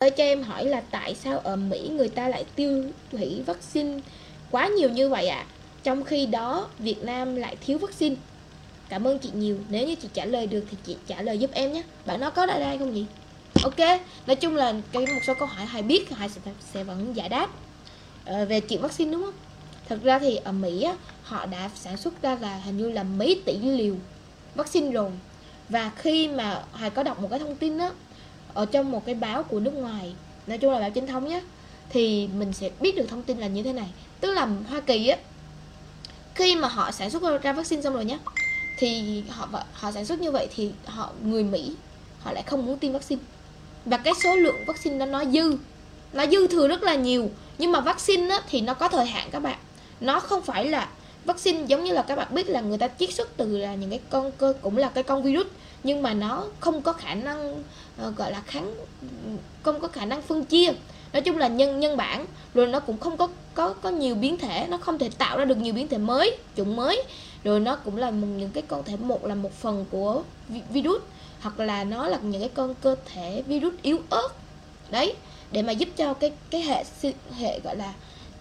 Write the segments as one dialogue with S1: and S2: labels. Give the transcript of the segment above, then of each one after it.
S1: Tôi cho em hỏi là tại sao ở Mỹ người ta lại tiêu hủy vaccine quá nhiều như vậy ạ? À? Trong khi đó Việt Nam lại thiếu vaccine. Cảm ơn chị nhiều. Nếu như chị trả lời được thì chị trả lời giúp em nhé. Bạn nói có đây đây không nhỉ? Ok, nói chung là cái một số câu hỏi Hải biết Hải sẽ, sẽ vẫn giải đáp à, về chuyện vaccine đúng không? Thật ra thì ở Mỹ á, họ đã sản xuất ra là hình như là mấy tỷ liều vaccine rồi và khi mà Hải có đọc một cái thông tin đó ở trong một cái báo của nước ngoài nói chung là báo chính thống nhé thì mình sẽ biết được thông tin là như thế này. Tức là Hoa Kỳ á khi mà họ sản xuất ra vaccine xong rồi nhé thì họ họ sản xuất như vậy thì họ người Mỹ họ lại không muốn tiêm vaccine. Và cái số lượng vaccine đó nó dư nó dư thừa rất là nhiều. Nhưng mà vaccine á, thì nó có thời hạn các bạn. Nó không phải là vaccine giống như là các bạn biết là người ta chiết xuất từ là những cái con cơ cũng là cái con virus nhưng mà nó không có khả năng uh, gọi là kháng không có khả năng phân chia. Nói chung là nhân nhân bản rồi nó cũng không có có có nhiều biến thể nó không thể tạo ra được nhiều biến thể mới chủng mới. Rồi nó cũng là một, những cái con thể một là một phần của virus hoặc là nó là những cái con cơ thể virus yếu ớt. Đấy để mà giúp cho cái cái hệ hệ gọi là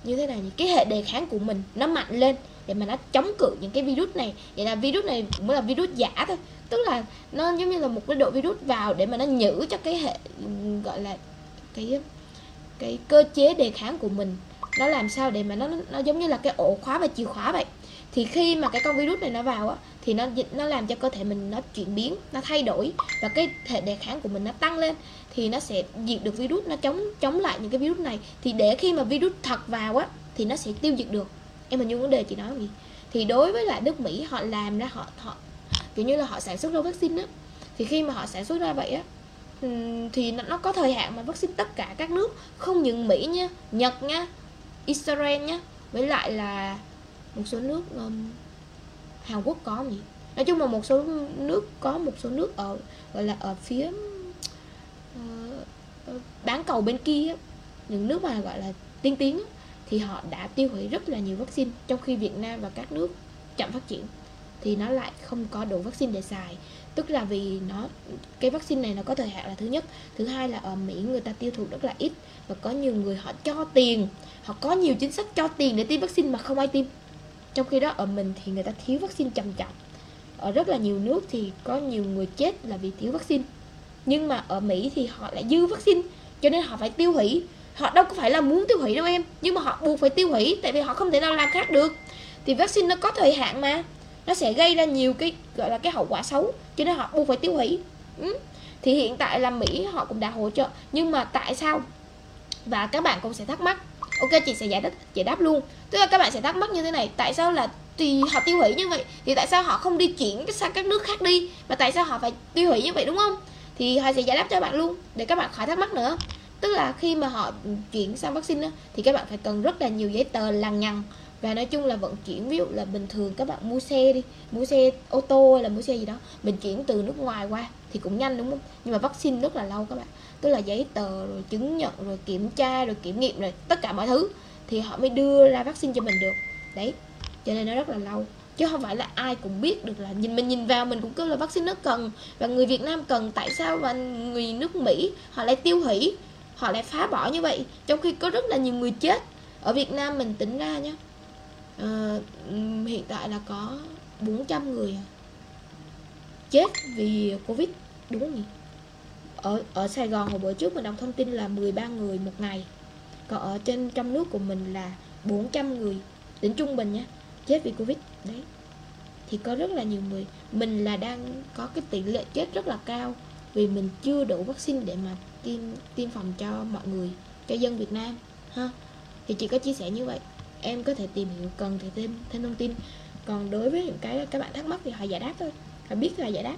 S1: như thế này cái hệ đề kháng của mình nó mạnh lên để mà nó chống cự những cái virus này. Vậy là virus này mới là virus giả thôi. Tức là nó giống như là một cái độ virus vào để mà nó nhử cho cái hệ, gọi là cái cái cơ chế đề kháng của mình. Nó làm sao để mà nó nó giống như là cái ổ khóa và chìa khóa vậy. Thì khi mà cái con virus này nó vào á, thì nó nó làm cho cơ thể mình nó chuyển biến, nó thay đổi và cái hệ đề kháng của mình nó tăng lên, thì nó sẽ diệt được virus, nó chống chống lại những cái virus này. Thì để khi mà virus thật vào á, thì nó sẽ tiêu diệt được em hình như vấn đề chị nói gì? Thì đối với lại nước mỹ họ làm ra họ họ kiểu như là họ sản xuất ra vaccine á. Thì khi mà họ sản xuất ra vậy á thì nó có thời hạn mà vaccine tất cả các nước không những mỹ nha nhật nha israel nhá với lại là một số nước um, hàn quốc có gì nói chung là một số nước có một số nước ở gọi là ở phía uh, bán cầu bên kia những nước mà gọi là tiên tiến thì họ đã tiêu hủy rất là nhiều vaccine, trong khi Việt Nam và các nước chậm phát triển thì nó lại không có đủ vaccine để xài. Tức là vì nó, cái vaccine này nó có thời hạn là thứ nhất, thứ hai là ở Mỹ người ta tiêu thụ rất là ít và có nhiều người họ cho tiền, họ có nhiều chính sách cho tiền để tiêm vaccine mà không ai tiêm. Trong khi đó ở mình thì người ta thiếu vaccine trầm trọng. Ở rất là nhiều nước thì có nhiều người chết là vì thiếu vaccine. Nhưng mà ở Mỹ thì họ lại dư vaccine, cho nên họ phải tiêu hủy họ đâu có phải là muốn tiêu hủy đâu em, nhưng mà họ buộc phải tiêu hủy tại vì họ không thể nào làm khác được. Thì vaccine nó có thời hạn mà, nó sẽ gây ra nhiều cái, gọi là cái hậu quả xấu, cho nên họ buộc phải tiêu hủy. Ừ. thì hiện tại là mỹ họ cũng đã hỗ trợ, nhưng mà tại sao? Và các bạn cũng sẽ thắc mắc. Ok, chị sẽ giải đáp giải đáp luôn. Tức là các bạn sẽ thắc mắc như thế này, tại sao là thì họ tiêu hủy như vậy? Thì tại sao họ không đi chuyển sang các nước khác đi? Mà tại sao họ phải tiêu hủy như vậy, đúng không? Thì họ sẽ giải đáp cho bạn luôn, để các bạn khỏi thắc mắc nữa tức là khi mà họ chuyển sang vaccine đó, thì các bạn phải cần rất là nhiều giấy tờ lằng nhằng và nói chung là vận chuyển ví dụ là bình thường các bạn mua xe đi mua xe ô tô hay là mua xe gì đó mình chuyển từ nước ngoài qua thì cũng nhanh đúng không? Nhưng mà vaccine rất là lâu các bạn. Tức là giấy tờ rồi chứng nhận rồi kiểm tra rồi kiểm nghiệm rồi tất cả mọi thứ thì họ mới đưa ra vaccine cho mình được. Đấy cho nên nó rất là lâu. Chứ không phải là ai cũng biết được là nhìn mình nhìn vào mình cũng kêu là vaccine nó cần và người Việt Nam cần tại sao mà người nước Mỹ họ lại tiêu hủy? Họ lại phá bỏ như vậy trong khi có rất là nhiều người chết. Ở Việt Nam mình tính ra nhé à, ờ, hiện tại là có 400 người à, chết vì Covid đúng không nhỉ? Ở ở Sài Gòn hồi bữa trước mình đọc thông tin là 13 người một ngày còn ở trên trong nước của mình là 400 người. Tính trung bình nhé chết vì Covid đấy. Thì có rất là nhiều người. Mình là đang có cái tỷ lệ chết rất là cao vì mình chưa đủ vaccine để mà tiêm tiêm phòng cho mọi người, cho dân Việt Nam, ha? Thì chị có chia sẻ như vậy, em có thể tìm hiểu, cần thì thêm thêm thông tin. Còn đối với những cái các bạn thắc mắc thì họ giải đáp thôi, họ biết thì họ giải đáp.